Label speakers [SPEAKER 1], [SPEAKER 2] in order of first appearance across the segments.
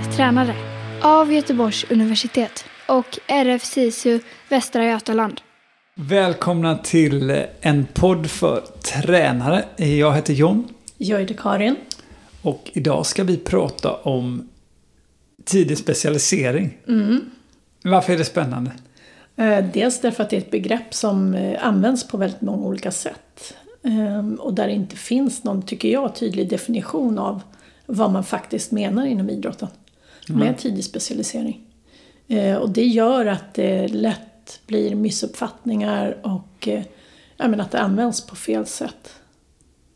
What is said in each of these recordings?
[SPEAKER 1] är tränare av Göteborgs universitet och RF SISU Västra Götaland.
[SPEAKER 2] Välkomna till en podd för tränare. Jag heter John.
[SPEAKER 3] Jag heter Karin.
[SPEAKER 2] Och idag ska vi prata om tidig specialisering. Mm. Varför är det spännande?
[SPEAKER 3] Eh, dels därför att det är ett begrepp som eh, används på väldigt många olika sätt. Ehm, och där det inte finns någon, tycker jag, tydlig definition av vad man faktiskt menar inom idrotten mm. med tidig specialisering. Eh, och det gör att det lätt blir missuppfattningar och ja, men att det används på fel sätt.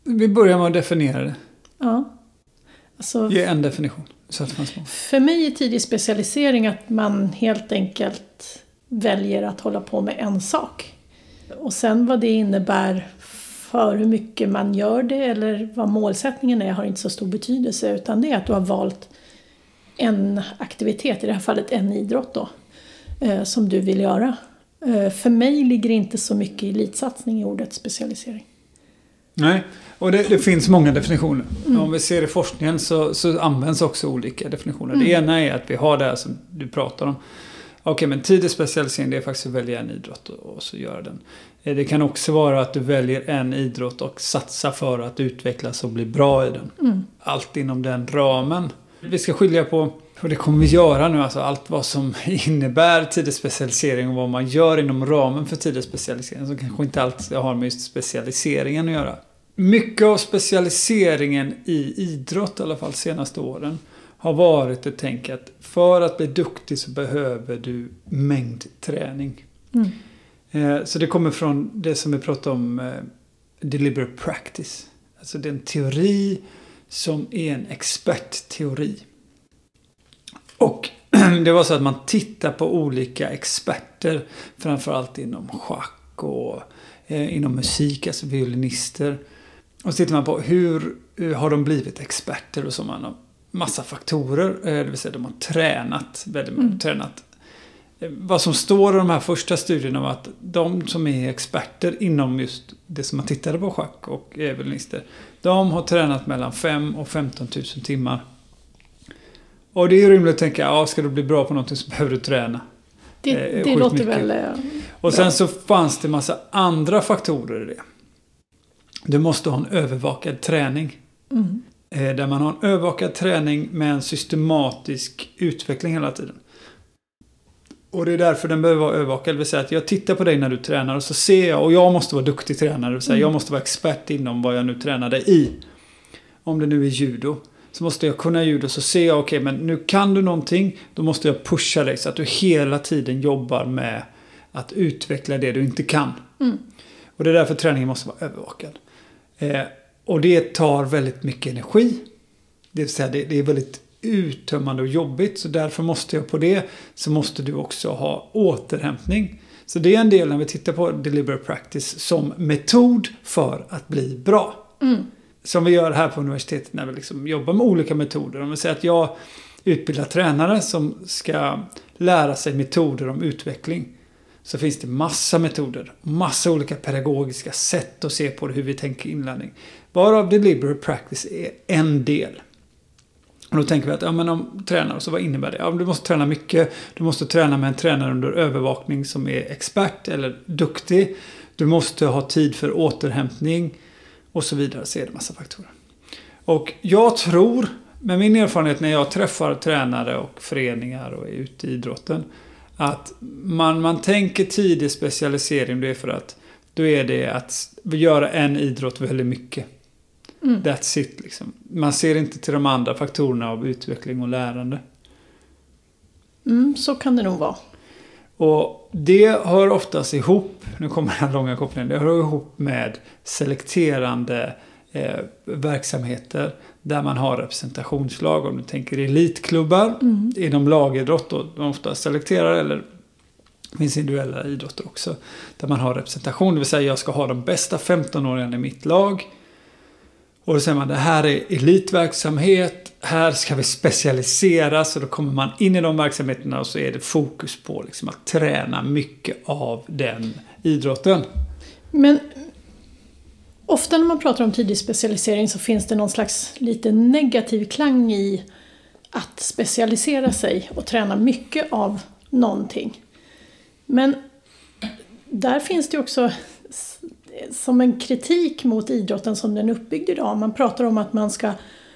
[SPEAKER 2] Vi börjar med att definiera det.
[SPEAKER 3] Ja.
[SPEAKER 2] Alltså, Ge en definition. Så
[SPEAKER 3] för mig är tidig specialisering att man helt enkelt väljer att hålla på med en sak. Och sen vad det innebär för hur mycket man gör det eller vad målsättningen är har inte så stor betydelse utan det är att du har valt en aktivitet, i det här fallet en idrott då, eh, som du vill göra. Eh, för mig ligger inte så mycket elitsatsning i ordet specialisering.
[SPEAKER 2] Nej, och det, det finns många definitioner. Mm. Om vi ser i forskningen så, så används också olika definitioner. Mm. Det ena är att vi har det här som du pratar om. Okej, men tidig specialisering det är faktiskt att välja en idrott och, och så göra den. Eh, det kan också vara att du väljer en idrott och satsar för att utvecklas och bli bra i den. Mm. Allt inom den ramen. Vi ska skilja på, och det kommer vi göra nu, alltså allt vad som innebär tidig specialisering och vad man gör inom ramen för tidig specialisering. Som kanske inte alltid har med just specialiseringen att göra. Mycket av specialiseringen i idrott, i alla fall senaste åren, har varit att tänka att för att bli duktig så behöver du mängdträning. Mm. Eh, så det kommer från det som vi pratade om, eh, deliberate practice. Alltså det är en teori som är en expertteori. Och det var så att man tittar på olika experter, framförallt inom schack och eh, inom musik, alltså violinister. Och så tittar man på hur, hur har de blivit experter och så man har massa faktorer. Eh, det vill säga de har tränat väldigt mycket. Mm. Tränat. Eh, vad som står i de här första studierna var att de som är experter inom just det som man tittade på schack och violinister. De har tränat mellan 5 och 15 000 timmar. Och det är rimligt att tänka, ja ska du bli bra på någonting så behöver du träna.
[SPEAKER 3] Det, eh, det låter mycket. väl
[SPEAKER 2] Och sen så fanns det massa andra faktorer i det. Du måste ha en övervakad träning. Mm. Eh, där man har en övervakad träning med en systematisk utveckling hela tiden. Och det är därför den behöver vara övervakad. Det vill säga att jag tittar på dig när du tränar och så ser jag, och jag måste vara duktig tränare. Det vill säga mm. jag måste vara expert inom vad jag nu tränar dig i. Om det nu är judo. Så måste jag kunna judo så ser jag, okej okay, men nu kan du någonting. Då måste jag pusha dig så att du hela tiden jobbar med att utveckla det du inte kan. Mm. Och det är därför träningen måste vara övervakad. Eh, och det tar väldigt mycket energi. Det vill säga det, det, är väldigt uttömmande och jobbigt. Så därför måste jag på det så måste du också ha återhämtning. Så det är en del när vi tittar på deliberate practice som metod för att bli bra. Mm. Som vi gör här på universitetet när vi liksom jobbar med olika metoder. Om vi säger att jag utbildar tränare som ska lära sig metoder om utveckling så finns det massa metoder. Massa olika pedagogiska sätt att se på det, hur vi tänker inlärning. Varav deliberate practice är en del. Och då tänker vi att, ja men om tränare, så vad innebär det? Ja, du måste träna mycket. Du måste träna med en tränare under övervakning som är expert eller duktig. Du måste ha tid för återhämtning och så vidare. Så är det massa faktorer. Och jag tror, med min erfarenhet när jag träffar tränare och föreningar och är ute i idrotten, att man, man tänker tidig specialisering, det är för att då är det att göra en idrott väldigt mycket. Mm. That's it liksom. Man ser inte till de andra faktorerna av utveckling och lärande.
[SPEAKER 3] Mm, så kan det nog vara.
[SPEAKER 2] Och det hör oftast ihop, nu kommer den långa kopplingen, det hör ihop med selekterande eh, verksamheter där man har representationslag. Om du tänker elitklubbar mm. inom lagidrott då, de ofta selekterar eller finns individuella idrotter också. Där man har representation, det vill säga jag ska ha de bästa 15-åringarna i mitt lag. Och då säger man det här är elitverksamhet, här ska vi specialisera. Så då kommer man in i de verksamheterna och så är det fokus på liksom att träna mycket av den idrotten.
[SPEAKER 3] Men ofta när man pratar om tidig specialisering så finns det någon slags lite negativ klang i att specialisera sig och träna mycket av någonting. Men där finns det också som en kritik mot idrotten som den är uppbyggd idag. Man pratar om att man ska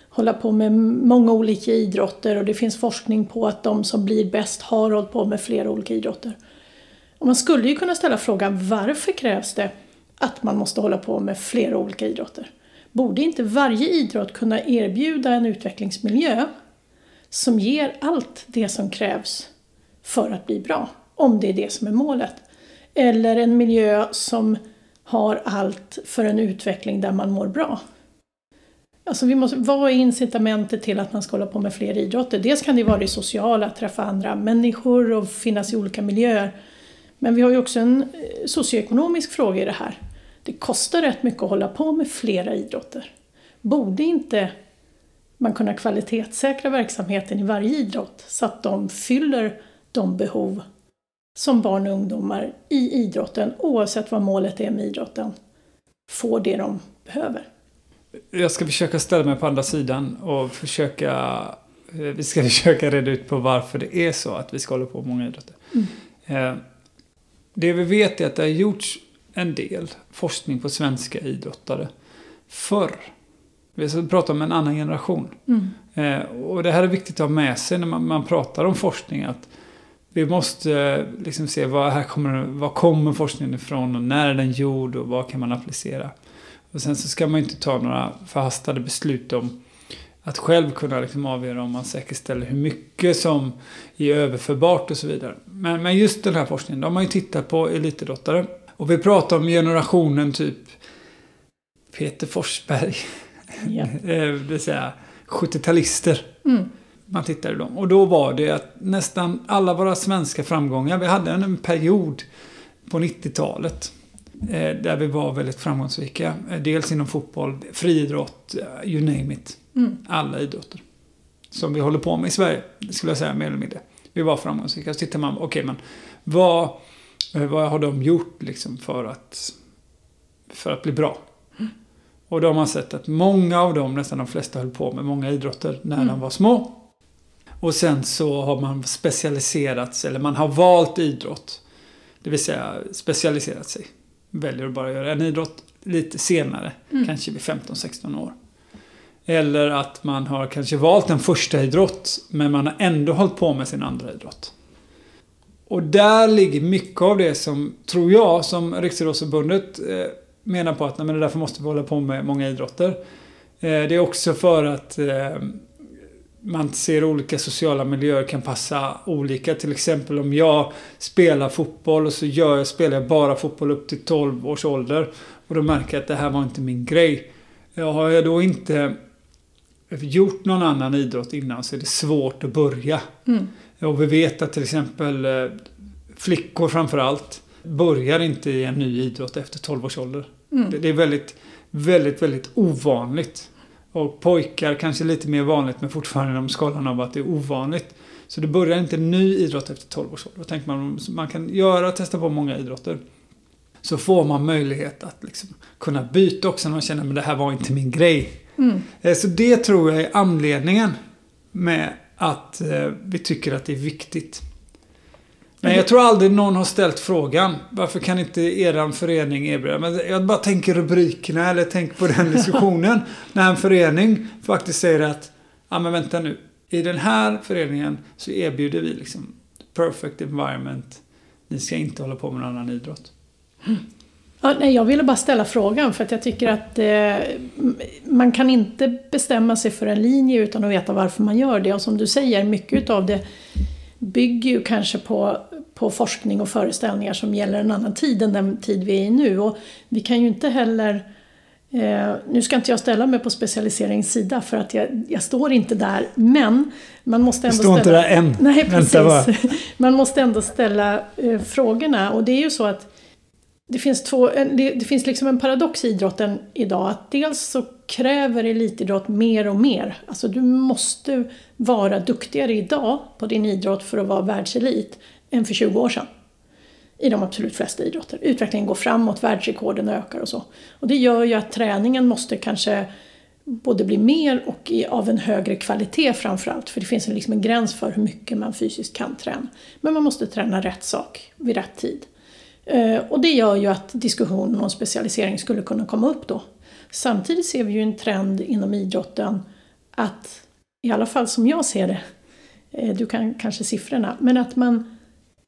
[SPEAKER 3] hålla på med många olika idrotter och det finns forskning på att de som blir bäst har hållit på med flera olika idrotter. Och man skulle ju kunna ställa frågan varför krävs det att man måste hålla på med flera olika idrotter? Borde inte varje idrott kunna erbjuda en utvecklingsmiljö som ger allt det som krävs för att bli bra? Om det är det som är målet. Eller en miljö som har allt för en utveckling där man mår bra. Alltså vi måste, vad är incitamentet till att man ska hålla på med fler idrotter? Dels kan det vara det sociala, att träffa andra människor och finnas i olika miljöer. Men vi har ju också en eh, socioekonomisk fråga i det här. Det kostar rätt mycket att hålla på med flera idrotter. Borde inte man kunna kvalitetssäkra verksamheten i varje idrott så att de fyller de behov som barn och ungdomar i idrotten, oavsett vad målet är med idrotten, får det de behöver.
[SPEAKER 2] Jag ska försöka ställa mig på andra sidan och försöka eh, vi ska försöka reda ut på varför det är så att vi ska hålla på med många idrotter. Mm. Eh, det vi vet är att det har gjorts en del forskning på svenska idrottare förr. Vi ska prata om en annan generation. Mm. Eh, och det här är viktigt att ha med sig när man, man pratar om forskning. att vi måste liksom se var, här kommer, var kommer forskningen ifrån och när är den gjord och vad kan man applicera. Och sen så ska man inte ta några förhastade beslut om att själv kunna liksom avgöra om man säkerställer hur mycket som är överförbart och så vidare. Men, men just den här forskningen, de har ju tittat på elitidrottare. Och vi pratar om generationen typ Peter Forsberg. Ja. Eh, det vill säga 70-talister. Mm man tittade dem. Och då var det att nästan alla våra svenska framgångar, vi hade en period på 90-talet eh, där vi var väldigt framgångsrika. Eh, dels inom fotboll, friidrott, eh, you name it. Mm. Alla idrotter. Som vi håller på med i Sverige, skulle jag säga mer eller mindre. Vi var framgångsrika. Så tittar man, okej okay, men vad, vad har de gjort liksom för att, för att bli bra? Mm. Och då har man sett att många av dem, nästan de flesta, höll på med många idrotter när mm. de var små. Och sen så har man specialiserats, eller man har valt idrott. Det vill säga specialiserat sig. Väljer att bara göra en idrott lite senare, mm. kanske vid 15-16 år. Eller att man har kanske valt en första idrott men man har ändå hållit på med sin andra idrott. Och där ligger mycket av det som, tror jag, som Riksidrottsförbundet eh, menar på att nej, men det därför måste vi hålla på med många idrotter. Eh, det är också för att eh, man ser olika sociala miljöer kan passa olika. Till exempel om jag spelar fotboll och så gör jag, spelar jag bara fotboll upp till 12 års ålder. Och då märker jag att det här var inte min grej. Har jag då inte gjort någon annan idrott innan så är det svårt att börja. Mm. Och vi vet att till exempel eh, flickor framförallt börjar inte i en ny idrott efter 12 års ålder. Mm. Det är väldigt, väldigt, väldigt ovanligt. Och pojkar kanske lite mer vanligt men fortfarande inom skalan av att det är ovanligt. Så det börjar inte en ny idrott efter 12 års ålder. Då tänker man man kan göra, testa på många idrotter. Så får man möjlighet att liksom kunna byta också när man känner att det här var inte min grej. Mm. Eh, så det tror jag är anledningen med att eh, vi tycker att det är viktigt. Men jag tror aldrig någon har ställt frågan. Varför kan inte eran förening erbjuda? Men jag bara tänker rubrikerna eller tänk på den diskussionen. när en förening faktiskt säger att ja men vänta nu. I den här föreningen så erbjuder vi liksom perfect environment. Ni ska inte hålla på med någon annan idrott.
[SPEAKER 3] Ja, nej, jag ville bara ställa frågan för att jag tycker att eh, man kan inte bestämma sig för en linje utan att veta varför man gör det. Och som du säger, mycket av det bygger ju kanske på, på forskning och föreställningar som gäller en annan tid än den tid vi är i nu. Och vi kan ju inte heller Eh, nu ska inte jag ställa mig på specialiseringssida för att jag, jag står inte där. Men man måste ändå
[SPEAKER 2] du står
[SPEAKER 3] ställa...
[SPEAKER 2] inte där än.
[SPEAKER 3] Nej, precis. Man måste ändå ställa eh, frågorna. Och det är ju så att det finns, två, det, det, finns liksom en paradox i idrotten idag. Att dels så kräver elitidrott mer och mer. Alltså du måste vara duktigare idag på din idrott för att vara världselit än för 20 år sedan. I de absolut flesta idrotter. Utvecklingen går framåt, världsrekorden ökar och så. Och det gör ju att träningen måste kanske både bli mer och av en högre kvalitet framförallt. För det finns liksom en gräns för hur mycket man fysiskt kan träna. Men man måste träna rätt sak vid rätt tid. Eh, och det gör ju att diskussionen om specialisering skulle kunna komma upp då. Samtidigt ser vi ju en trend inom idrotten att, i alla fall som jag ser det, eh, du kan kanske siffrorna, men att man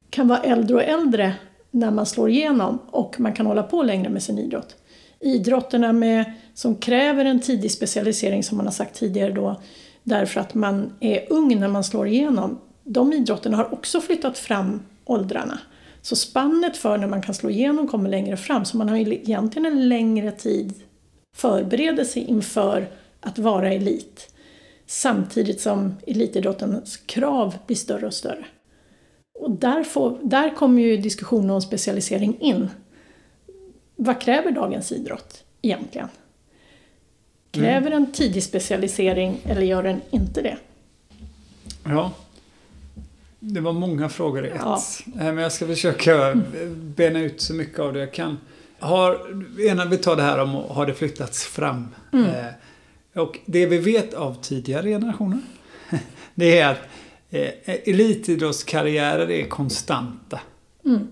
[SPEAKER 3] kan vara äldre och äldre när man slår igenom och man kan hålla på längre med sin idrott. Idrotterna med, som kräver en tidig specialisering som man har sagt tidigare då därför att man är ung när man slår igenom. De idrotterna har också flyttat fram åldrarna. Så spannet för när man kan slå igenom kommer längre fram så man har egentligen en längre tid förberedelse inför att vara elit. Samtidigt som elitidrottens krav blir större och större. Och där, får, där kommer ju diskussionen om specialisering in. Vad kräver dagens idrott egentligen? Kräver en tidig specialisering eller gör den inte det?
[SPEAKER 2] Ja. Det var många frågor i ett.
[SPEAKER 3] Ja.
[SPEAKER 2] Eh, Men jag ska försöka bena ut så mycket av det jag kan. Har, innan vi tar det här om har det flyttats fram.
[SPEAKER 3] Mm.
[SPEAKER 2] Eh, och det vi vet av tidigare generationer. Det är att eh, elitidrottskarriärer är konstanta.
[SPEAKER 3] Mm.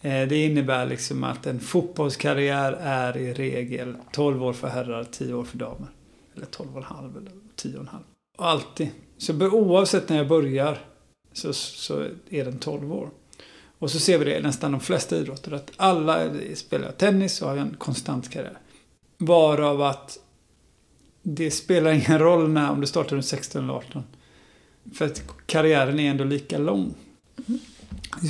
[SPEAKER 2] Eh, det innebär liksom att en fotbollskarriär är i regel 12 år för herrar, 10 år för damer. Eller 12 och en halv eller 10 och en halv. Alltid. Så oavsett när jag börjar så, så är den 12 år. Och så ser vi det i nästan de flesta idrotter att alla spelar tennis och har en konstant karriär. Varav att det spelar ingen roll när, om du startar runt 16 eller 18. För att karriären är ändå lika lång.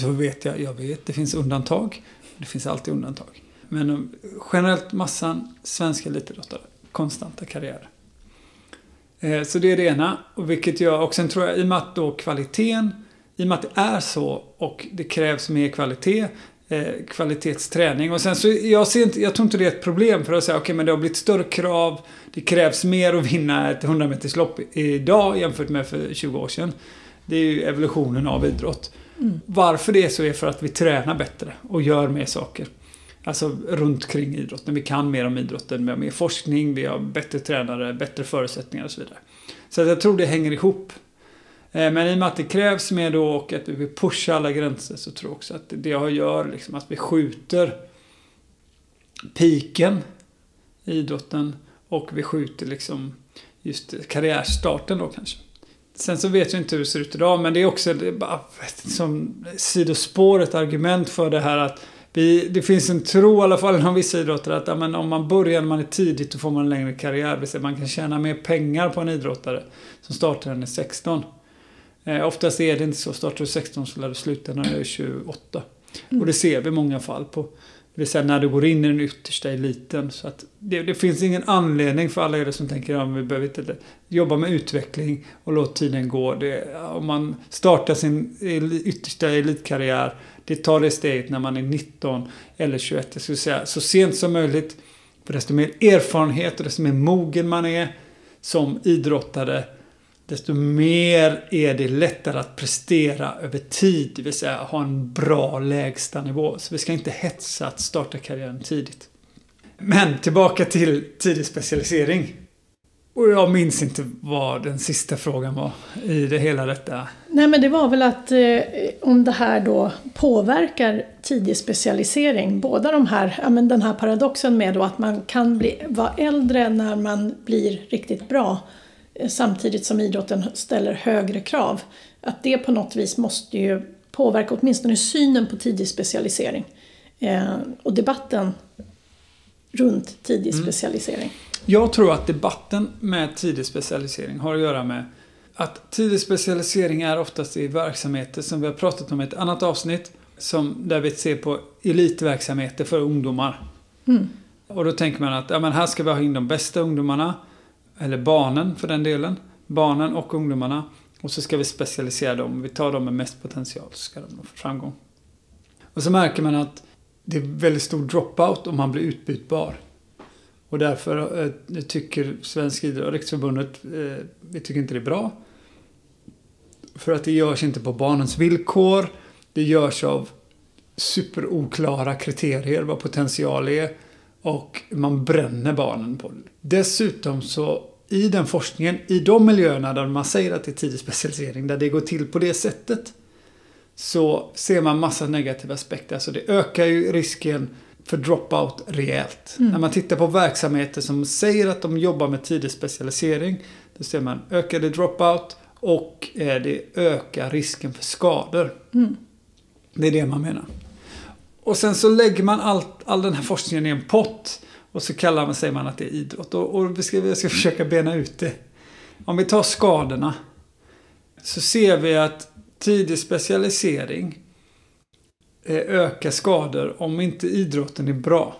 [SPEAKER 2] Så vet jag, jag vet, det finns undantag. Det finns alltid undantag. Men generellt massan svenska elitidrottare, konstanta karriärer. Eh, Så det är det ena. Och, vilket jag, och sen tror jag i och med att då kvaliteten, i och med att det är så och det krävs mer kvalitet, eh, kvalitetsträning. Och sen så, jag, ser inte, jag tror inte det är ett problem för att säga okej men det har blivit större krav, det krävs mer att vinna ett 100 meterslopp idag jämfört med för 20 år sedan. Det är ju evolutionen av idrott. Varför det är så är för att vi tränar bättre och gör mer saker. Alltså runt kring idrotten. Vi kan mer om idrotten, vi har mer forskning, vi har bättre tränare, bättre förutsättningar och så vidare. Så att jag tror det hänger ihop. Eh, men i och med att det krävs mer då och att vi vill pusha alla gränser så tror jag också att det gör liksom att vi skjuter piken i idrotten och vi skjuter liksom just karriärstarten då kanske. Sen så vet jag inte hur det ser ut idag men det är också det är bara, som sidospår ett argument för det här att vi, det finns en tro i alla fall inom vissa idrottare att ja, men om man börjar när man är tidigt då får man en längre karriär. Man kan tjäna mer pengar på en idrottare som startar när den är 16. Eh, oftast är det inte så. Startar du 16 så lär du sluta när du är 28. Och det ser vi många fall på. Det vill säga när du går in i den yttersta eliten. Så att det, det finns ingen anledning för alla er som tänker att vi behöver inte jobba med utveckling och låt tiden gå. Det, om man startar sin yttersta elitkarriär, det tar det steget när man är 19 eller 21. Jag skulle säga så sent som möjligt. För desto mer erfarenhet och desto mer mogen man är som idrottare, desto mer är det lättare att prestera över tid. Det vill säga ha en bra lägstanivå. Så vi ska inte hetsa att starta karriären tidigt. Men tillbaka till tidig specialisering. Och jag minns inte vad den sista frågan var i det hela detta.
[SPEAKER 3] Nej men det var väl att eh, om det här då påverkar tidig specialisering, båda de här, ja men den här paradoxen med då att man kan bli, vara äldre när man blir riktigt bra eh, samtidigt som idrotten ställer högre krav. Att det på något vis måste ju påverka åtminstone synen på tidig specialisering. Eh, och debatten runt tidig specialisering.
[SPEAKER 2] Jag tror att debatten med tidig specialisering har att göra med att tidig specialisering är oftast i verksamheter som vi har pratat om i ett annat avsnitt. Som, där vi ser på elitverksamheter för ungdomar.
[SPEAKER 3] Mm.
[SPEAKER 2] Och då tänker man att ja, men här ska vi ha in de bästa ungdomarna. Eller barnen för den delen. Barnen och ungdomarna. Och så ska vi specialisera dem. Vi tar dem med mest potential så ska de nå framgång. Och så märker man att det är väldigt stor dropout om man blir utbytbar. Och därför eh, tycker Svensk Idrott och Riksförbundet, eh, vi tycker inte det är bra. För att det görs inte på barnens villkor. Det görs av superoklara kriterier vad potential är. Och man bränner barnen på det. Dessutom så i den forskningen, i de miljöerna där man säger att det är tidig specialisering, där det går till på det sättet, så ser man massa negativa aspekter. Alltså det ökar ju risken för dropout rejält. Mm. När man tittar på verksamheter som säger att de jobbar med tidig specialisering, då ser man ökade dropout och eh, det ökar risken för skador. Mm. Det är det man menar. Och sen så lägger man allt, all den här forskningen i en pott och så kallar man, säger man att det är idrott. Och, och vi, ska, vi ska försöka bena ut det. Om vi tar skadorna så ser vi att tidig specialisering eh, ökar skador om inte idrotten är bra.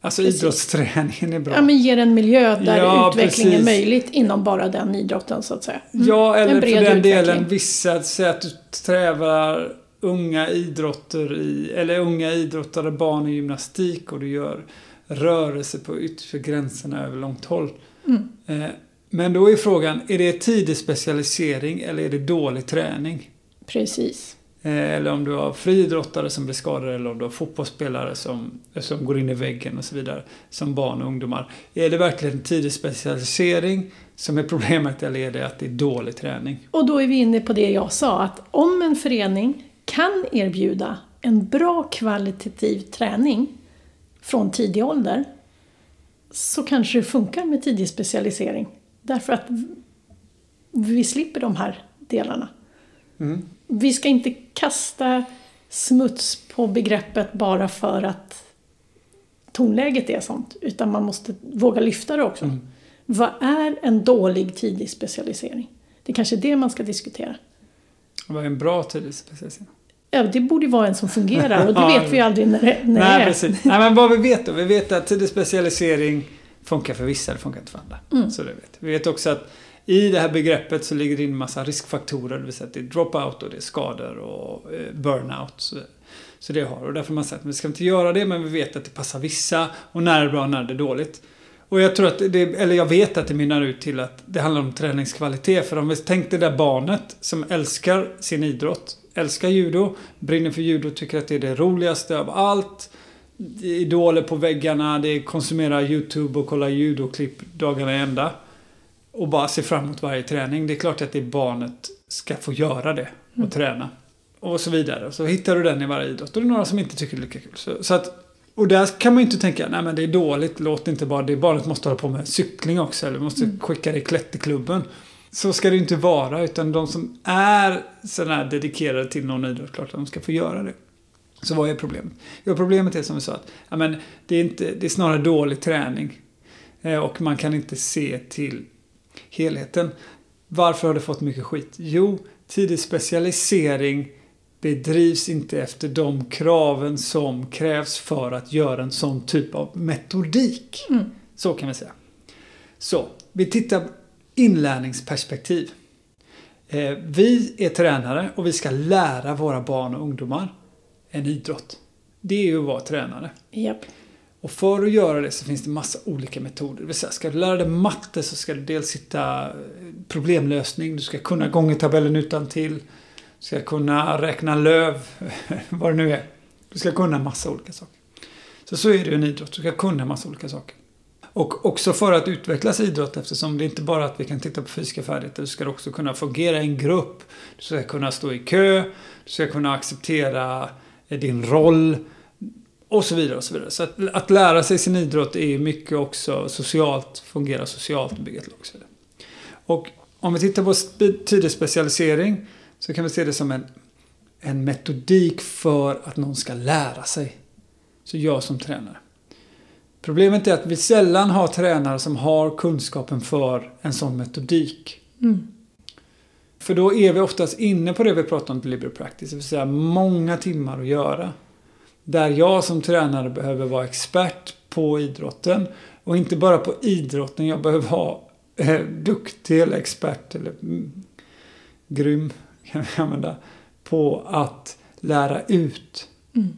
[SPEAKER 2] Alltså precis. idrottsträningen är bra.
[SPEAKER 3] Ja, men ger en miljö där ja, utveckling precis. är möjligt inom bara den idrotten så att säga.
[SPEAKER 2] Mm. Ja, eller för den utveckling. delen vissa, säg att du trävar unga idrotter i, eller unga idrottare, barn i gymnastik och du gör rörelse på yttersta gränserna över långt håll. Mm. Eh, men då är frågan, är det tidig specialisering eller är det dålig träning?
[SPEAKER 3] Precis.
[SPEAKER 2] Eh, eller om du har friidrottare som blir skadade eller om du har fotbollsspelare som, som går in i väggen och så vidare. Som barn och ungdomar. Är det verkligen tidig specialisering som är problemet eller är det att det är dålig träning?
[SPEAKER 3] Och då är vi inne på det jag sa att om en förening kan erbjuda en bra kvalitativ träning från tidig ålder så kanske det funkar med tidig specialisering. Därför att vi slipper de här delarna. Mm. Vi ska inte kasta smuts på begreppet bara för att tonläget är sånt, utan man måste våga lyfta det också. Mm. Vad är en dålig tidig specialisering? Det är kanske är det man ska diskutera.
[SPEAKER 2] Vad är en bra tidig specialisering?
[SPEAKER 3] Ja, det borde ju vara en som fungerar och det vet vi aldrig när det, när
[SPEAKER 2] Nej,
[SPEAKER 3] är.
[SPEAKER 2] Precis. Nej, men vad vi vet då? Vi vet att tidig specialisering funkar för vissa, det funkar inte för andra. Mm. Så det vet. Vi vet också att i det här begreppet så ligger det in en massa riskfaktorer. Det vill säga att det är dropout och det är skador och eh, burnout. Så, det har. Och därför har man sagt att vi ska inte göra det men vi vet att det passar vissa. Och när det är bra och när det är dåligt. Och jag tror att det, eller jag vet att det mynnar ut till att det handlar om träningskvalitet. För om vi tänkte det där barnet som älskar sin idrott, älskar judo, brinner för judo, tycker att det är det roligaste av allt. Idoler på väggarna, det är konsumera YouTube och kolla judoklipp dagarna i ända. Och bara se fram emot varje träning. Det är klart att det barnet ska få göra det och mm. träna. Och så vidare. Så hittar du den i varje idrott. Och det är några som inte tycker det är lika kul. Så, så att och där kan man ju inte tänka, nej men det är dåligt, låt inte bara det. Barnet måste hålla på med cykling också, eller måste mm. skicka det i klätterklubben. Så ska det ju inte vara, utan de som är sådana här dedikerade till någon idrott, klart att de ska få göra det. Så vad är problemet? Jo, problemet är som vi sa att ja, men det, är inte, det är snarare dålig träning. Eh, och man kan inte se till helheten. Varför har det fått mycket skit? Jo, tidig specialisering bedrivs inte efter de kraven som krävs för att göra en sån typ av metodik. Mm. Så kan vi säga. Så, vi tittar inlärningsperspektiv. Eh, vi är tränare och vi ska lära våra barn och ungdomar en idrott. Det är ju att vara tränare.
[SPEAKER 3] Yep.
[SPEAKER 2] Och för att göra det så finns det massa olika metoder. Det vill säga, ska du lära dig matte så ska du dels hitta eh, problemlösning, du ska kunna gångertabellen utan till du ska kunna räkna löv, vad det nu är. Du ska kunna massa olika saker. Så så är det ju en idrott. Du ska kunna massa olika saker. Och också för att utvecklas i idrott eftersom det inte bara att vi kan titta på fysiska färdigheter. Du ska också kunna fungera i en grupp. Du ska kunna stå i kö. Du ska kunna acceptera eh, din roll. Och så vidare. och så vidare. Så att, att lära sig sin idrott är mycket också socialt, fungera socialt och bygga ett lag. Och om vi tittar på tidig specialisering så kan vi se det som en, en metodik för att någon ska lära sig. Så jag som tränare. Problemet är att vi sällan har tränare som har kunskapen för en sån metodik. Mm. För då är vi oftast inne på det vi pratar om deliberate practice, det vill säga många timmar att göra. Där jag som tränare behöver vara expert på idrotten. Och inte bara på idrotten, jag behöver vara eh, duktig eller expert eller mm, grym kan vi använda, på att lära ut. Mm.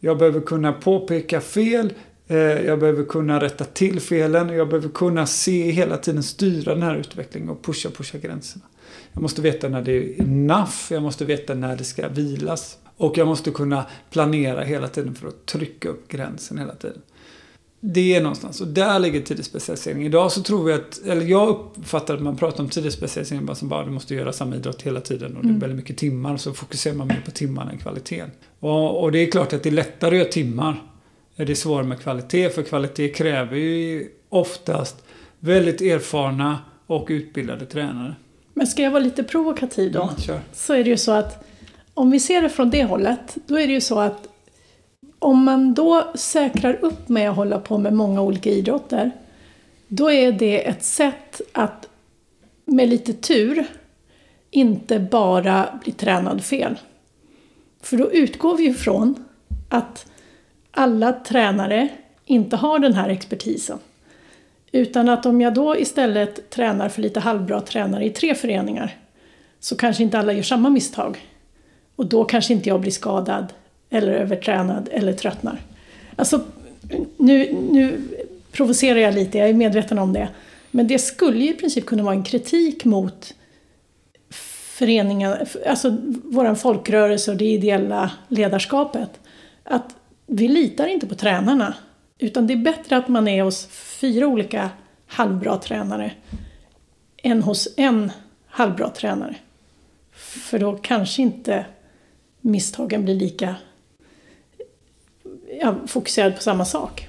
[SPEAKER 2] Jag behöver kunna påpeka fel, eh, jag behöver kunna rätta till felen, jag behöver kunna se hela tiden styra den här utvecklingen och pusha, pusha gränserna. Jag måste veta när det är enough, jag måste veta när det ska vilas. Och jag måste kunna planera hela tiden för att trycka upp gränsen hela tiden. det är någonstans. Och där ligger tidig specialisering. Idag så tror vi att, eller jag uppfattar att man pratar om tidig specialisering bara som bara du måste göra samma idrott hela tiden. Och det är väldigt mycket timmar. Så fokuserar man mer på timmarna än kvaliteten. Och, och det är klart att det är lättare att göra timmar. Det är svårare med kvalitet. För kvalitet kräver ju oftast väldigt erfarna och utbildade tränare.
[SPEAKER 3] Men ska jag vara lite provokativ då?
[SPEAKER 2] Ja, kör.
[SPEAKER 3] Så är det ju så att om vi ser det från det hållet, då är det ju så att om man då säkrar upp med att hålla på med många olika idrotter, då är det ett sätt att med lite tur inte bara bli tränad fel. För då utgår vi ifrån att alla tränare inte har den här expertisen. Utan att om jag då istället tränar för lite halvbra tränare i tre föreningar så kanske inte alla gör samma misstag. Och då kanske inte jag blir skadad eller övertränad eller tröttnar. Alltså, nu, nu provocerar jag lite, jag är medveten om det. Men det skulle ju i princip kunna vara en kritik mot föreningen, alltså vår folkrörelse och det ideella ledarskapet. Att vi litar inte på tränarna. Utan det är bättre att man är hos fyra olika halvbra tränare än hos en halvbra tränare. För då kanske inte misstagen blir lika ja, fokuserade på samma sak.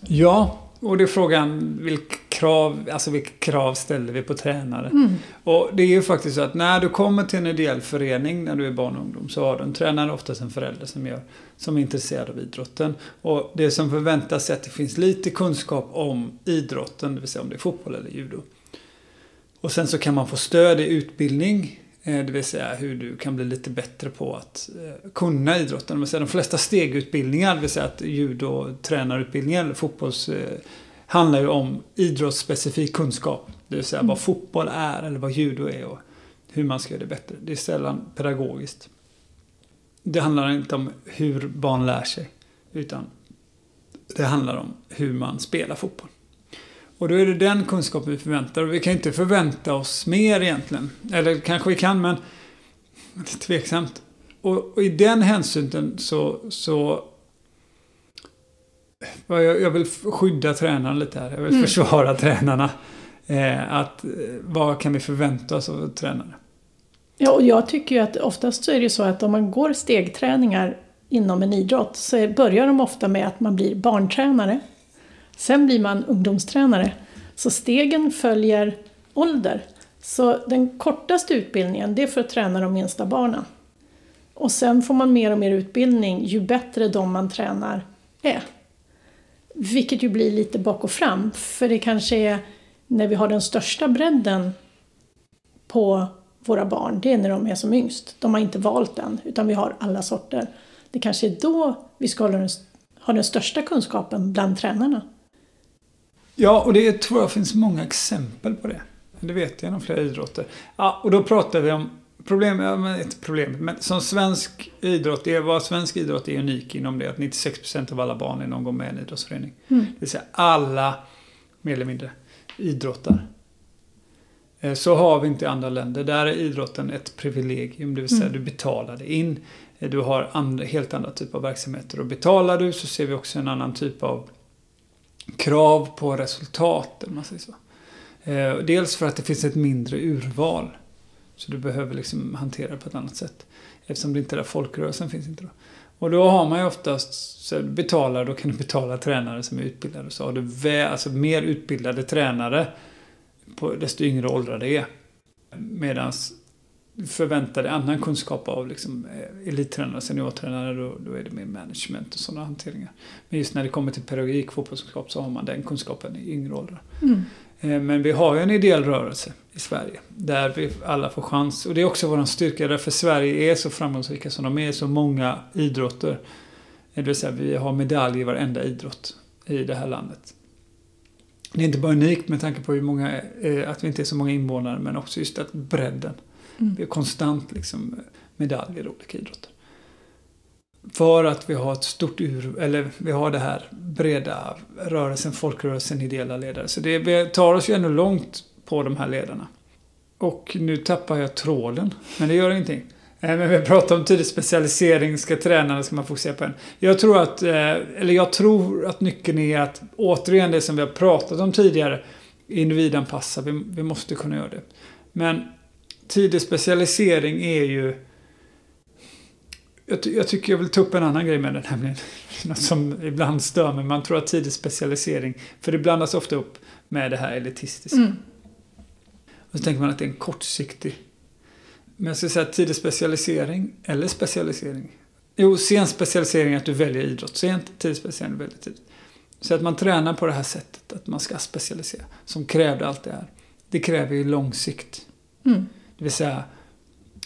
[SPEAKER 2] Ja, och det är frågan vilka krav, alltså vilka krav ställer vi på tränare?
[SPEAKER 3] Mm.
[SPEAKER 2] Och det är ju faktiskt så att när du kommer till en ideell förening när du är barn och ungdom så har du en tränare, oftast en förälder som, gör, som är intresserad av idrotten. Och det som förväntas är att det finns lite kunskap om idrotten, det vill säga om det är fotboll eller judo. Och sen så kan man få stöd i utbildning det vill säga hur du kan bli lite bättre på att eh, kunna idrotten. Det vill säga de flesta stegutbildningar, det vill säga att judo, tränarutbildningen eller fotbolls eh, handlar ju om idrottsspecifik kunskap. Det vill säga mm. vad fotboll är eller vad judo är och hur man ska göra det bättre. Det är sällan pedagogiskt. Det handlar inte om hur barn lär sig. Utan det handlar om hur man spelar fotboll. Och då är det den kunskapen vi förväntar och vi kan inte förvänta oss mer egentligen. Eller kanske vi kan, men det är tveksamt. Och, och i den hänsynen så, så jag, vill skydda tränarna lite här. Jag vill mm. försvara tränarna. Eh, att, eh, vad kan vi förvänta oss av tränare?
[SPEAKER 3] Ja, och jag tycker ju att oftast så är det så att om man går stegträningar inom en idrott så börjar de ofta med att man blir barntränare. Sen blir man ungdomstränare. Så stegen följer ålder. Så den kortaste utbildningen det är för att träna de minsta barnen. Och sen får man mer och mer utbildning ju bättre de man tränar är. Vilket ju blir lite bak och fram. För det kanske är när vi har den största bredden på våra barn, det är när de är som yngst. De har inte valt än, utan vi har alla sorter. Det kanske är då vi ska ha den största kunskapen bland tränarna.
[SPEAKER 2] Ja, och det tror jag finns många exempel på det. Det vet jag inom flera idrotter. Ja, och då pratar vi om problem, ja, men inte problem, men som svensk idrott, det är vad svensk idrott är unik inom det att 96% av alla barn är någon gång med i en idrottsförening. Mm. Det vill säga alla, mer eller mindre, idrottar. Eh, så har vi inte i andra länder. Där är idrotten ett privilegium, det vill säga mm. du betalar dig in. Eh, du har andra, helt andra typer av verksamheter. Och betalar du så ser vi också en annan typ av krav på resultat. Man säger så. Eh, dels för att det finns ett mindre urval. Så du behöver liksom hantera det på ett annat sätt. Eftersom det inte där folkrörelsen finns inte då. Och då har man ju oftast, så betalar, då kan du betala tränare som är utbildade. Så har du vä, alltså mer utbildade tränare på desto yngre åldrar det är. Medan förväntade annan kunskap av liksom, eh, elittränare, seniortränare, då, då är det mer management och sådana hanteringar. Men just när det kommer till pedagogik, fotbollskunskap, så har man den kunskapen i yngre åldrar. Mm. Eh, men vi har ju en ideell rörelse i Sverige där vi alla får chans. Och det är också vår styrka därför Sverige är så framgångsrika som de är, så många idrotter. Det vill säga vi har medalj i varenda idrott i det här landet. Det är inte bara unikt med tanke på hur många, eh, att vi inte är så många invånare men också just att bredden. Mm. Vi har konstant liksom eh, medaljer i olika idrotter. För att vi har ett stort ur, eller vi har det här breda rörelsen, folkrörelsen, ideella ledare. Så det vi tar oss ju ännu långt på de här ledarna. Och nu tappar jag tråden, men det gör ingenting. Eh, men vi pratar om tidig specialisering, ska tränarna, ska man fokusera på en. Jag tror att, eh, eller jag tror att nyckeln är att, återigen det som vi har pratat om tidigare, individanpassa, vi, vi måste kunna göra det. Men tidig specialisering är ju... Jag, jag tycker jag vill ta upp en annan grej med den, nämligen något som ibland stör mig. Man tror att tidig specialisering, för det blandas ofta upp med det här elitistiska.
[SPEAKER 3] Mm.
[SPEAKER 2] Och så tänker man att det är en kortsiktig. Men jag skulle säga tidig specialisering eller specialisering. Jo, sen specialisering är att du väljer idrott sent, tidig specialisering väldigt tidigt. Så att man tränar på det här sättet, att man ska specialisera. Som krävde allt det här. Det kräver ju långsikt.
[SPEAKER 3] Mm.
[SPEAKER 2] Det vill säga,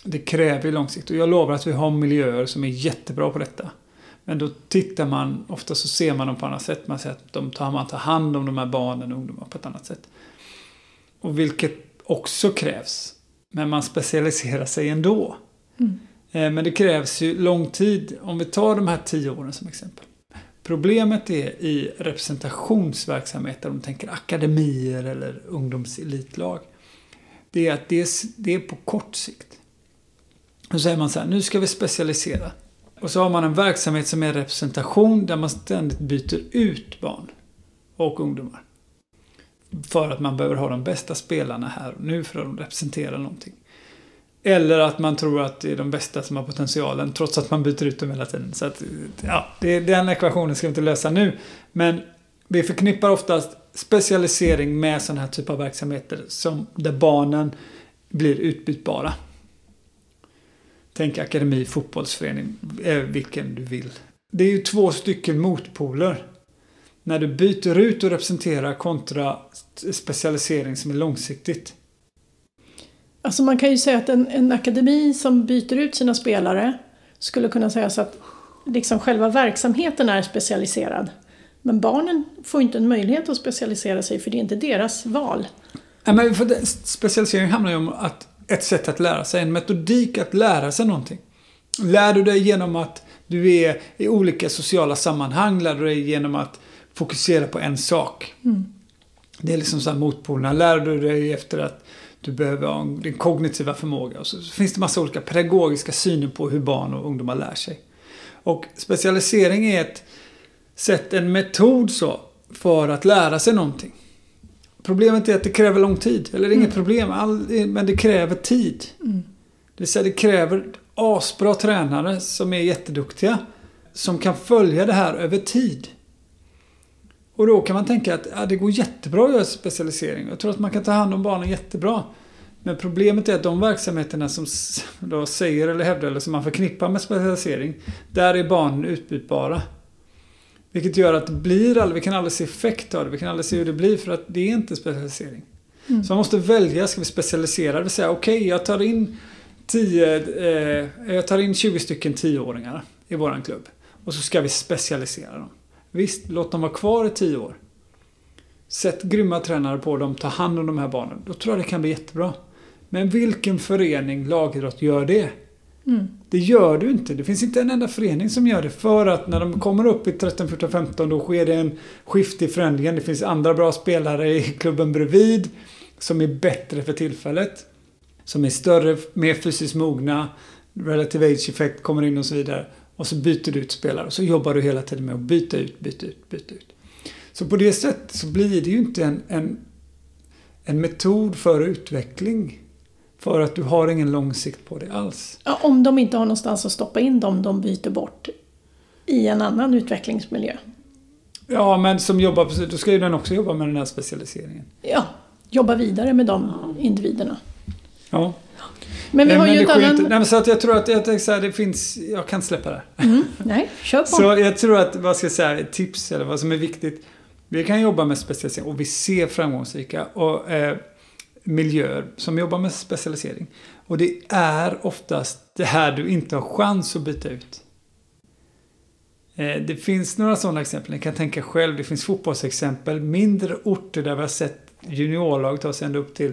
[SPEAKER 2] det kräver ju långsikt. Och jag lovar att vi har miljöer som är jättebra på detta. Men då tittar man, ofta så ser man dem på annat sätt. Man ser att de tar, man tar hand om de här barnen och ungdomarna på ett annat sätt. Och vilket också krävs. Men man specialiserar sig ändå.
[SPEAKER 3] Mm.
[SPEAKER 2] Eh, Men det krävs ju lång tid. Om vi tar de här tio åren som exempel. Problemet är i representationsverksamhet där de tänker akademier eller ungdomselitlag. Det är att det är, det är på kort sikt. Då säger man så här, nu ska vi specialisera. Och så har man en verksamhet som är representation där man ständigt byter ut barn och ungdomar. För att man behöver ha de bästa spelarna här och nu för att de representerar någonting. Eller att man tror att det är de bästa som har potentialen trots att man byter ut dem hela tiden. Så att, ja, det, den ekvationen ska vi inte lösa nu. Men vi förknippar oftast specialisering med sådana här typer av verksamheter som, där barnen blir utbytbara. Tänk akademi, fotbollsförening, eh, vilken du vill. Det är ju två stycken motpoler. När du byter ut och representerar kontra specialisering som är långsiktigt.
[SPEAKER 3] Alltså man kan ju säga att en, en akademi som byter ut sina spelare skulle kunna säga att liksom själva verksamheten är specialiserad. Men barnen får inte en möjlighet att specialisera sig för det är inte deras val.
[SPEAKER 2] Men för det, specialisering handlar ju om att ett sätt att lära sig, en metodik att lära sig någonting. Lär du dig genom att du är i olika sociala sammanhang, lär du dig genom att fokusera på en sak.
[SPEAKER 3] Mm.
[SPEAKER 2] Det är liksom så här motpolerna. Lär du dig efter att du behöver ha din kognitiva förmåga. Och så finns det massa olika pedagogiska syner på hur barn och ungdomar lär sig. Och specialisering är ett sätt, en metod så, för att lära sig någonting. Problemet är att det kräver lång tid. Eller är inget problem, all, men det kräver tid.
[SPEAKER 3] Mm.
[SPEAKER 2] Det vill säga det kräver asbra tränare som är jätteduktiga. Som kan följa det här över tid. Och då kan man tänka att ja, det går jättebra att göra specialisering. Jag tror att man kan ta hand om barnen jättebra. Men problemet är att de verksamheterna som då säger eller hävdar eller som man förknippar med specialisering. Där är barnen utbytbara. Vilket gör att det blir aldrig, vi kan aldrig se effekt av det. Vi kan aldrig se hur det blir för att det är inte specialisering.
[SPEAKER 3] Mm.
[SPEAKER 2] Så man måste välja, ska vi specialisera? Det vill säga, okej, jag tar in 10, eh, jag tar in 20 stycken 10-åringar i våran klubb. Och så ska vi specialisera dem. Visst, låt dem vara kvar i 10 år. Sätt grymma tränare på dem, ta hand om de här barnen. Då tror jag det kan bli jättebra. Men vilken förening, lagidrott, gör det?
[SPEAKER 3] Mm.
[SPEAKER 2] Det gör du inte. Det finns inte en enda förening som gör det. För att när de kommer upp i 13, 14, 15 då sker det en skift i förändringen. Det finns andra bra spelare i klubben bredvid. Som är bättre för tillfället. Som är större, mer fysiskt mogna. Relative age effekt kommer in och så vidare. Och så byter du ut spelare. Och så jobbar du hela tiden med att byta ut, byta ut, byta ut. Så på det sättet så blir det ju inte en, en, en metod för utveckling. För att du har ingen lång sikt på det alls.
[SPEAKER 3] Ja, om de inte har någonstans att stoppa in dem de byter bort i en annan utvecklingsmiljö.
[SPEAKER 2] Ja, men som jobbar, då ska ju den också jobba med den här specialiseringen.
[SPEAKER 3] Ja, jobba vidare med de individerna.
[SPEAKER 2] Ja.
[SPEAKER 3] Men vi har ju
[SPEAKER 2] det
[SPEAKER 3] ett annat...
[SPEAKER 2] Nej, men så att jag tror att jag så här, det finns... Jag kan släppa det.
[SPEAKER 3] Mm, nej, kör på.
[SPEAKER 2] Så jag tror att, vad ska jag säga, tips eller vad som är viktigt. Vi kan jobba med specialisering och vi ser framgångsrika och, eh, miljöer som jobbar med specialisering. Och det är oftast det här du inte har chans att byta ut. Eh, det finns några sådana exempel, ni kan tänka själv. Det finns fotbollsexempel, mindre orter där vi har sett juniorlag ta sig ända upp till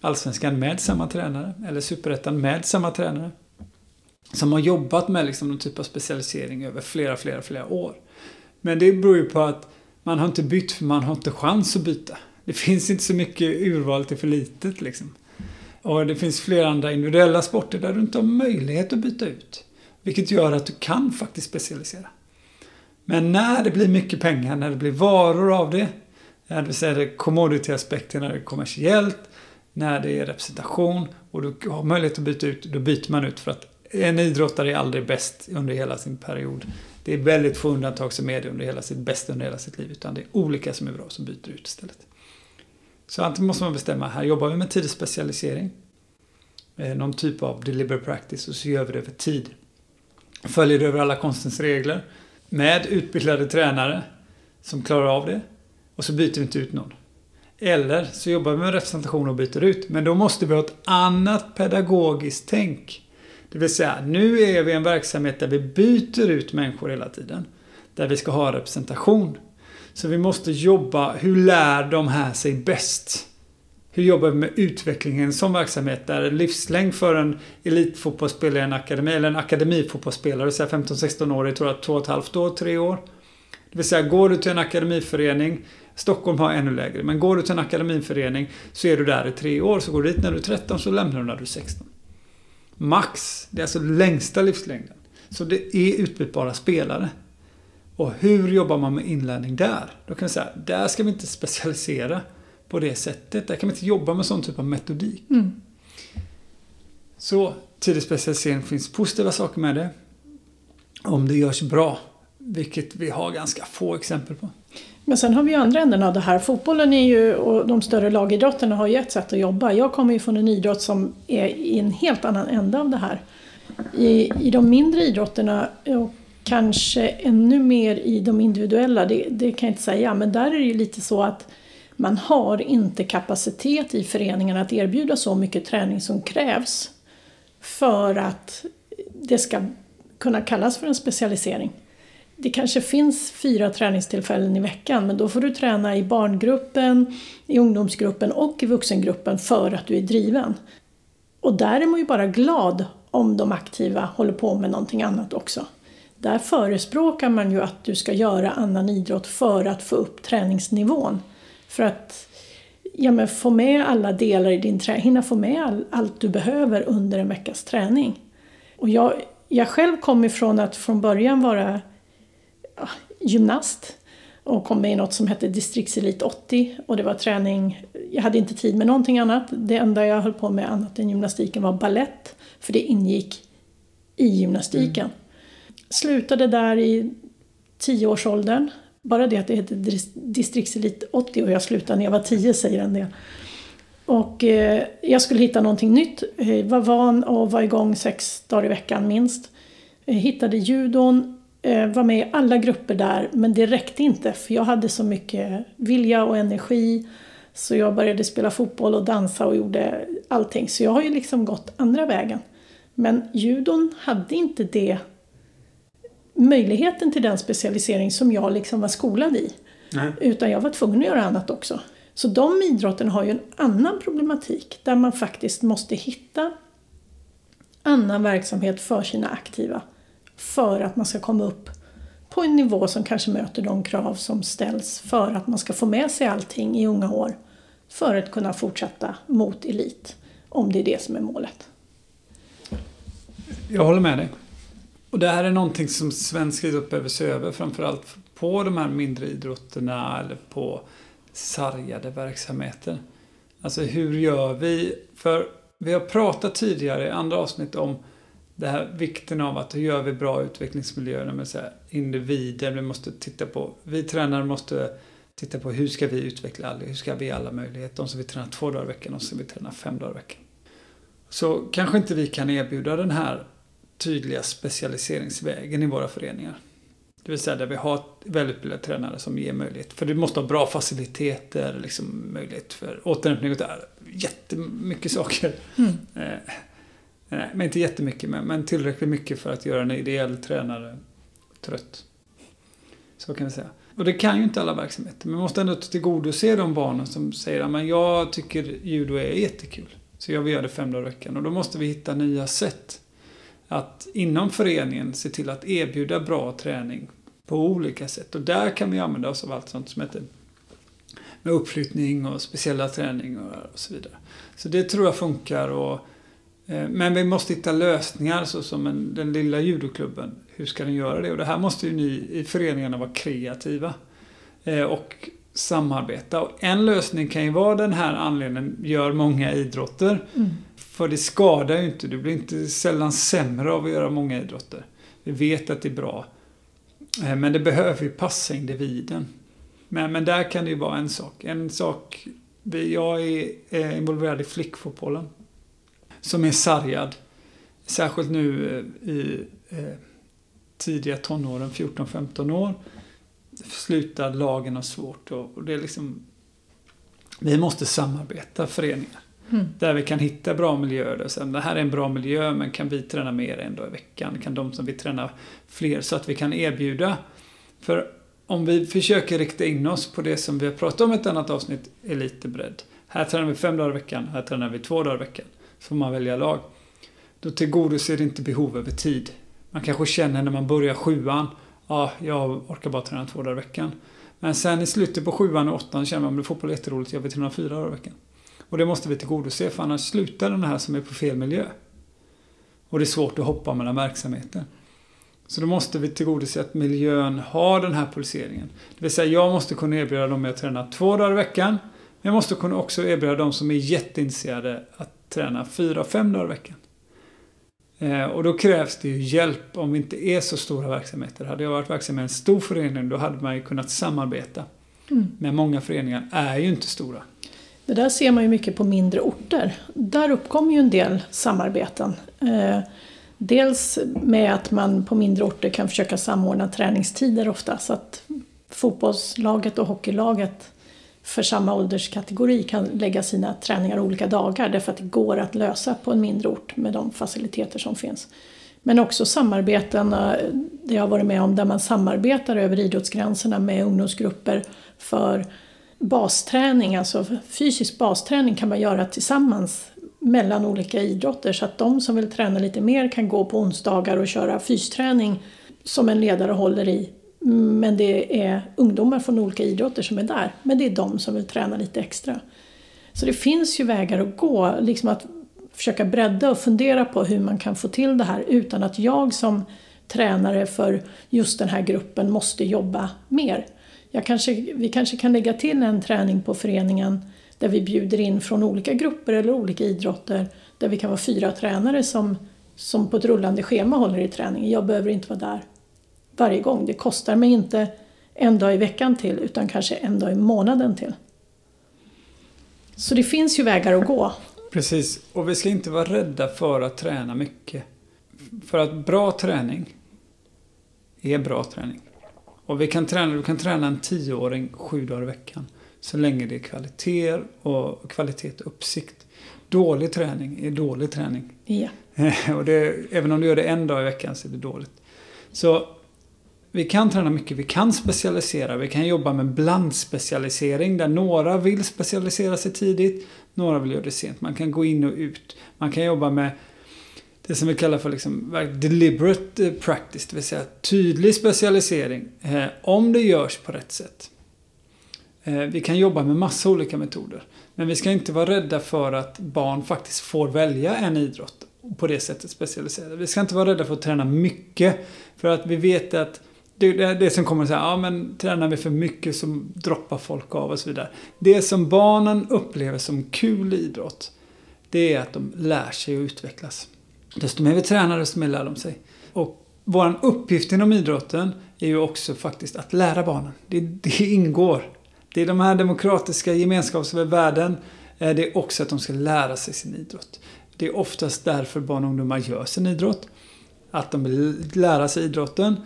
[SPEAKER 2] Allsvenskan med samma tränare. Eller Superettan med samma tränare. Som har jobbat med liksom någon typ av specialisering över flera, flera, flera år. Men det beror ju på att man har inte bytt för man har inte chans att byta. Det finns inte så mycket urval till för litet liksom. Och det finns flera andra individuella sporter där du inte har möjlighet att byta ut. Vilket gör att du kan faktiskt specialisera. Men när det blir mycket pengar, när det blir varor av det, det vill säga det commodity-aspekten, när det är kommersiellt, när det är representation och du har möjlighet att byta ut, då byter man ut för att en idrottare är aldrig bäst under hela sin period. Det är väldigt få undantag som är det under hela sitt bästa under hela sitt liv. Utan det är olika som är bra som byter ut istället. Så antingen måste man bestämma, här jobbar vi med tidsspecialisering, eh, någon typ av deliberate practice och så gör vi det över tid. Följer över alla konstens regler. Med utbildade tränare som klarar av det. Och så byter vi inte ut någon. Eller så jobbar vi med representation och byter ut. Men då måste vi ha ett annat pedagogiskt tänk. Det vill säga, nu är vi en verksamhet där vi byter ut människor hela tiden. Där vi ska ha representation. Så vi måste jobba, hur lär de här sig bäst? Hur jobbar vi med utvecklingen som verksamhet där livslängd för en elitfotbollsspelare i en akademi, eller en akademifotbollsspelare, så 15-16 år, jag tror jag, två och ett halvt år, tre år. Det vill säga, går du till en akademiförening, Stockholm har ännu lägre, men går du till en akademiförening så är du där i tre år, så går du dit när du är 13 så lämnar du när du är 16. Max, det är alltså längsta livslängden. Så det är utbytbara spelare. Och hur jobbar man med inlärning där? Då kan vi säga, där ska vi inte specialisera på det sättet. Där kan vi inte jobba med sån typ av metodik. Mm. Så tidig specialisering finns positiva saker med det. Om det görs bra, vilket vi har ganska få exempel på.
[SPEAKER 3] Men sen har vi ju andra änden av det här. Fotbollen är ju, och de större lagidrotterna har ju ett sätt att jobba. Jag kommer ju från en idrott som är i en helt annan ände av det här. I, i de mindre idrotterna och kanske ännu mer i de individuella, det, det kan jag inte säga, men där är det ju lite så att man har inte kapacitet i föreningen att erbjuda så mycket träning som krävs för att det ska kunna kallas för en specialisering. Det kanske finns fyra träningstillfällen i veckan men då får du träna i barngruppen, i ungdomsgruppen och i vuxengruppen för att du är driven. Och där är man ju bara glad om de aktiva håller på med någonting annat också. Där förespråkar man ju att du ska göra annan idrott för att få upp träningsnivån. För att ja, men få med alla delar i din träning, hinna få med all, allt du behöver under en veckas träning. Och jag, jag själv kom ifrån att från början vara ja, gymnast och kom med i något som hette Distriktselit 80 och det var träning, jag hade inte tid med någonting annat. Det enda jag höll på med annat än gymnastiken var ballett för det ingick i gymnastiken. Mm. Slutade där i tioårsåldern bara det att det heter distriktselit 80 och jag slutade när jag var 10 säger en del. Och eh, jag skulle hitta någonting nytt. Eh, var van att vara igång sex dagar i veckan minst. Eh, hittade judon, eh, var med i alla grupper där men det räckte inte för jag hade så mycket vilja och energi. Så jag började spela fotboll och dansa och gjorde allting. Så jag har ju liksom gått andra vägen. Men judon hade inte det möjligheten till den specialisering som jag liksom var skolad i. Nej. Utan jag var tvungen att göra annat också. Så de idrotterna har ju en annan problematik där man faktiskt måste hitta annan verksamhet för sina aktiva för att man ska komma upp på en nivå som kanske möter de krav som ställs för att man ska få med sig allting i unga år för att kunna fortsätta mot elit, om det är det som är målet.
[SPEAKER 2] Jag håller med dig. Och det här är någonting som svensk idrott behöver se över, framförallt på de här mindre idrotterna eller på sargade verksamheter. Alltså hur gör vi? För vi har pratat tidigare i andra avsnitt om det här vikten av att hur gör vi bra utvecklingsmiljöer med så individer. Vi måste titta på, vi tränare måste titta på hur ska vi utveckla alla, hur ska vi alla möjligheter. De som vill träna två dagar i veckan, de som vill träna fem dagar i veckan. Så kanske inte vi kan erbjuda den här tydliga specialiseringsvägen i våra föreningar. Det vill säga där vi har välutbildade tränare som ger möjlighet. För du måste ha bra faciliteter, liksom möjlighet för återhämtning och där. Jättemycket saker. Mm. Eh, nej, men inte jättemycket, men, men tillräckligt mycket för att göra en ideell tränare trött. Så kan vi säga. Och det kan ju inte alla verksamheter. Men man måste ändå tillgodose de barnen som säger att jag tycker judo är jättekul. Så jag vill göra det fem dagar i veckan. Och då måste vi hitta nya sätt att inom föreningen se till att erbjuda bra träning på olika sätt. Och där kan vi använda oss av allt sånt som heter med uppflyttning och speciella träning och, så vidare. Så det tror jag funkar. Och, eh, men vi måste hitta lösningar så som en, den lilla judoklubben. Hur ska den göra det? Och det här måste ju ni i föreningarna vara kreativa. Eh, och samarbeta. Och en lösning kan ju vara den här anledningen, gör många idrotter.
[SPEAKER 3] Mm.
[SPEAKER 2] För det skadar ju inte, du blir inte sällan sämre av att göra många idrotter. Vi vet att det är bra. Eh, men det behöver ju passa individen. Men, men där kan det ju vara en sak. En sak, jag är involverad i flickfotbollen. Som är sargad. Särskilt nu eh, i eh, tidiga tonåren, 14-15 år. Slutar lagen har svårt och, det är liksom... Vi måste samarbeta föreningar. Mm. Där vi kan hitta bra miljöer. Där sen, det här är en bra miljö men kan vi träna mer en dag i veckan? Kan de som vill träna fler? Så att vi kan erbjuda. För om vi försöker rikta in oss på det som vi har pratat om i ett annat avsnitt, elitbredd. Här tränar vi fem dagar i veckan, här tränar vi två dagar i veckan. Så får man välja lag. Då tillgodoser det inte behov över tid. Man kanske känner när man börjar sjuan, ja, jag orkar bara träna två dagar i veckan. Men sen i slutet på sjuan och åttan känner man att fotboll är jätteroligt, jag vill träna fyra dagar i veckan. Och det måste vi tillgodose för annars slutar den här som är på fel miljö. Och det är svårt att hoppa mellan verksamheter. Så då måste vi tillgodose att miljön har den här pulseringen. Det vill säga jag måste kunna erbjuda dem att träna två dagar i veckan. Men jag måste kunna också erbjuda dem som är jätteintresserade att träna fyra, fem dagar i veckan. Eh, och då krävs det ju hjälp om vi inte är så stora verksamheter. Hade jag varit verksam i en stor förening då hade man ju kunnat samarbeta. Mm. Men många föreningar är ju inte stora.
[SPEAKER 3] Det där ser man ju mycket på mindre orter. Där uppkommer ju en del samarbeten. Eh, dels med att man på mindre orter kan försöka samordna träningstider ofta så att fotbollslaget och hockeylaget för samma ålderskategori kan lägga sina träningar olika dagar därför att det går att lösa på en mindre ort med de faciliteter som finns. Men också samarbeten, det jag har varit med om, där man samarbetar över idrottsgränserna med ungdomsgrupper för basträning, alltså fysisk basträning kan man göra tillsammans mellan olika idrotter så att de som vill träna lite mer kan gå på onsdagar och köra fysträning som en ledare håller i. Men det är ungdomar från olika idrotter som är där, men det är de som vill träna lite extra. Så det finns ju vägar att gå, liksom att försöka bredda och fundera på hur man kan få till det här utan att jag som tränare för just den här gruppen måste jobba mer. Jag kanske, vi kanske kan lägga till en träning på föreningen där vi bjuder in från olika grupper eller olika idrotter där vi kan vara fyra tränare som, som på ett rullande schema håller i träningen. Jag behöver inte vara där varje gång. Det kostar mig inte en dag i veckan till utan kanske en dag i månaden till. Så det finns ju vägar att gå.
[SPEAKER 2] Precis, och vi ska inte vara rädda för att träna mycket. För att bra träning är bra träning. Och vi kan träna, du kan träna en tioåring sju dagar i veckan. Så länge det är kvalitet och kvalitet och uppsikt. Dålig träning är dålig träning.
[SPEAKER 3] Ja.
[SPEAKER 2] och det, även om du gör det en dag i veckan så är det dåligt. Så vi kan träna mycket, vi kan specialisera, vi kan jobba med blandspecialisering där några vill specialisera sig tidigt, några vill göra det sent. Man kan gå in och ut. Man kan jobba med det som vi kallar för liksom deliberate eh, practice, det vill säga tydlig specialisering eh, om det görs på rätt sätt. Eh, vi kan jobba med massa olika metoder. Men vi ska inte vara rädda för att barn faktiskt får välja en idrott och på det sättet specialisera. Vi ska inte vara rädda för att träna mycket. För att vi vet att det, det, det som kommer säga, ja men tränar vi för mycket så droppar folk av och så vidare. Det som barnen upplever som kul idrott, det är att de lär sig att utvecklas. Desto mer vi tränar, desto mer lär de sig. Och vår uppgift inom idrotten är ju också faktiskt att lära barnen. Det, det ingår. Det är de här demokratiska gemenskapsvärden. Eh, det är också att de ska lära sig sin idrott. Det är oftast därför barn och ungdomar gör sin idrott. Att de vill lära sig idrotten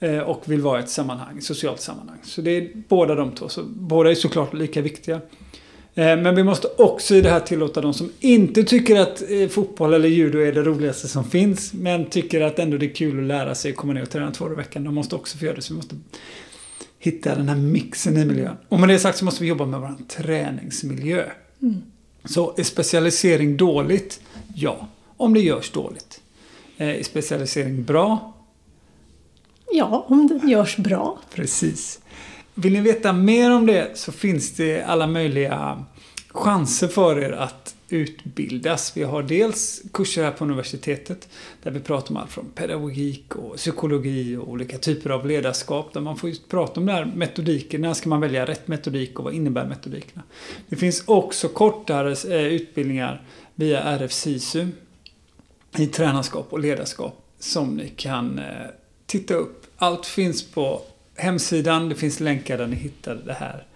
[SPEAKER 2] eh, och vill vara i ett sammanhang, socialt sammanhang. Så det är båda de två. Så båda är såklart lika viktiga. Eh, men vi måste också i det här tillåta de som inte tycker att fotboll eller judo är det roligaste som finns. Men tycker att ändå det är kul att lära sig och komma ner och träna två dagar i veckan. De måste också få göra det. Så vi måste hitta den här mixen i miljön. Och med det sagt så måste vi jobba med vår träningsmiljö. Mm. Så är specialisering dåligt? Ja, om det görs dåligt. Eh, är specialisering bra?
[SPEAKER 3] Ja, om det görs bra.
[SPEAKER 2] Precis vill ni veta mer om det så finns det alla möjliga chanser för er att utbildas. Vi har dels kurser här på universitetet där vi pratar om allt från pedagogik och psykologi och olika typer av ledarskap där man får just prata om den här metodiken. När ska man välja rätt metodik och vad innebär metodikerna? Det finns också kortare eh, utbildningar via RF SISU i tränarskap och ledarskap som ni kan eh, titta upp. Allt finns på hemsidan. Det finns länkar där ni hittar det här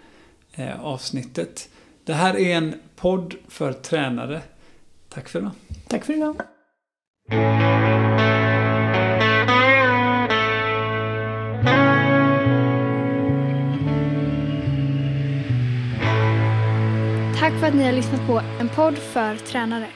[SPEAKER 2] eh, avsnittet. Det här är en podd för tränare. Tack för idag.
[SPEAKER 3] Tack för idag.
[SPEAKER 1] Tack för att ni har lyssnat på en podd för tränare.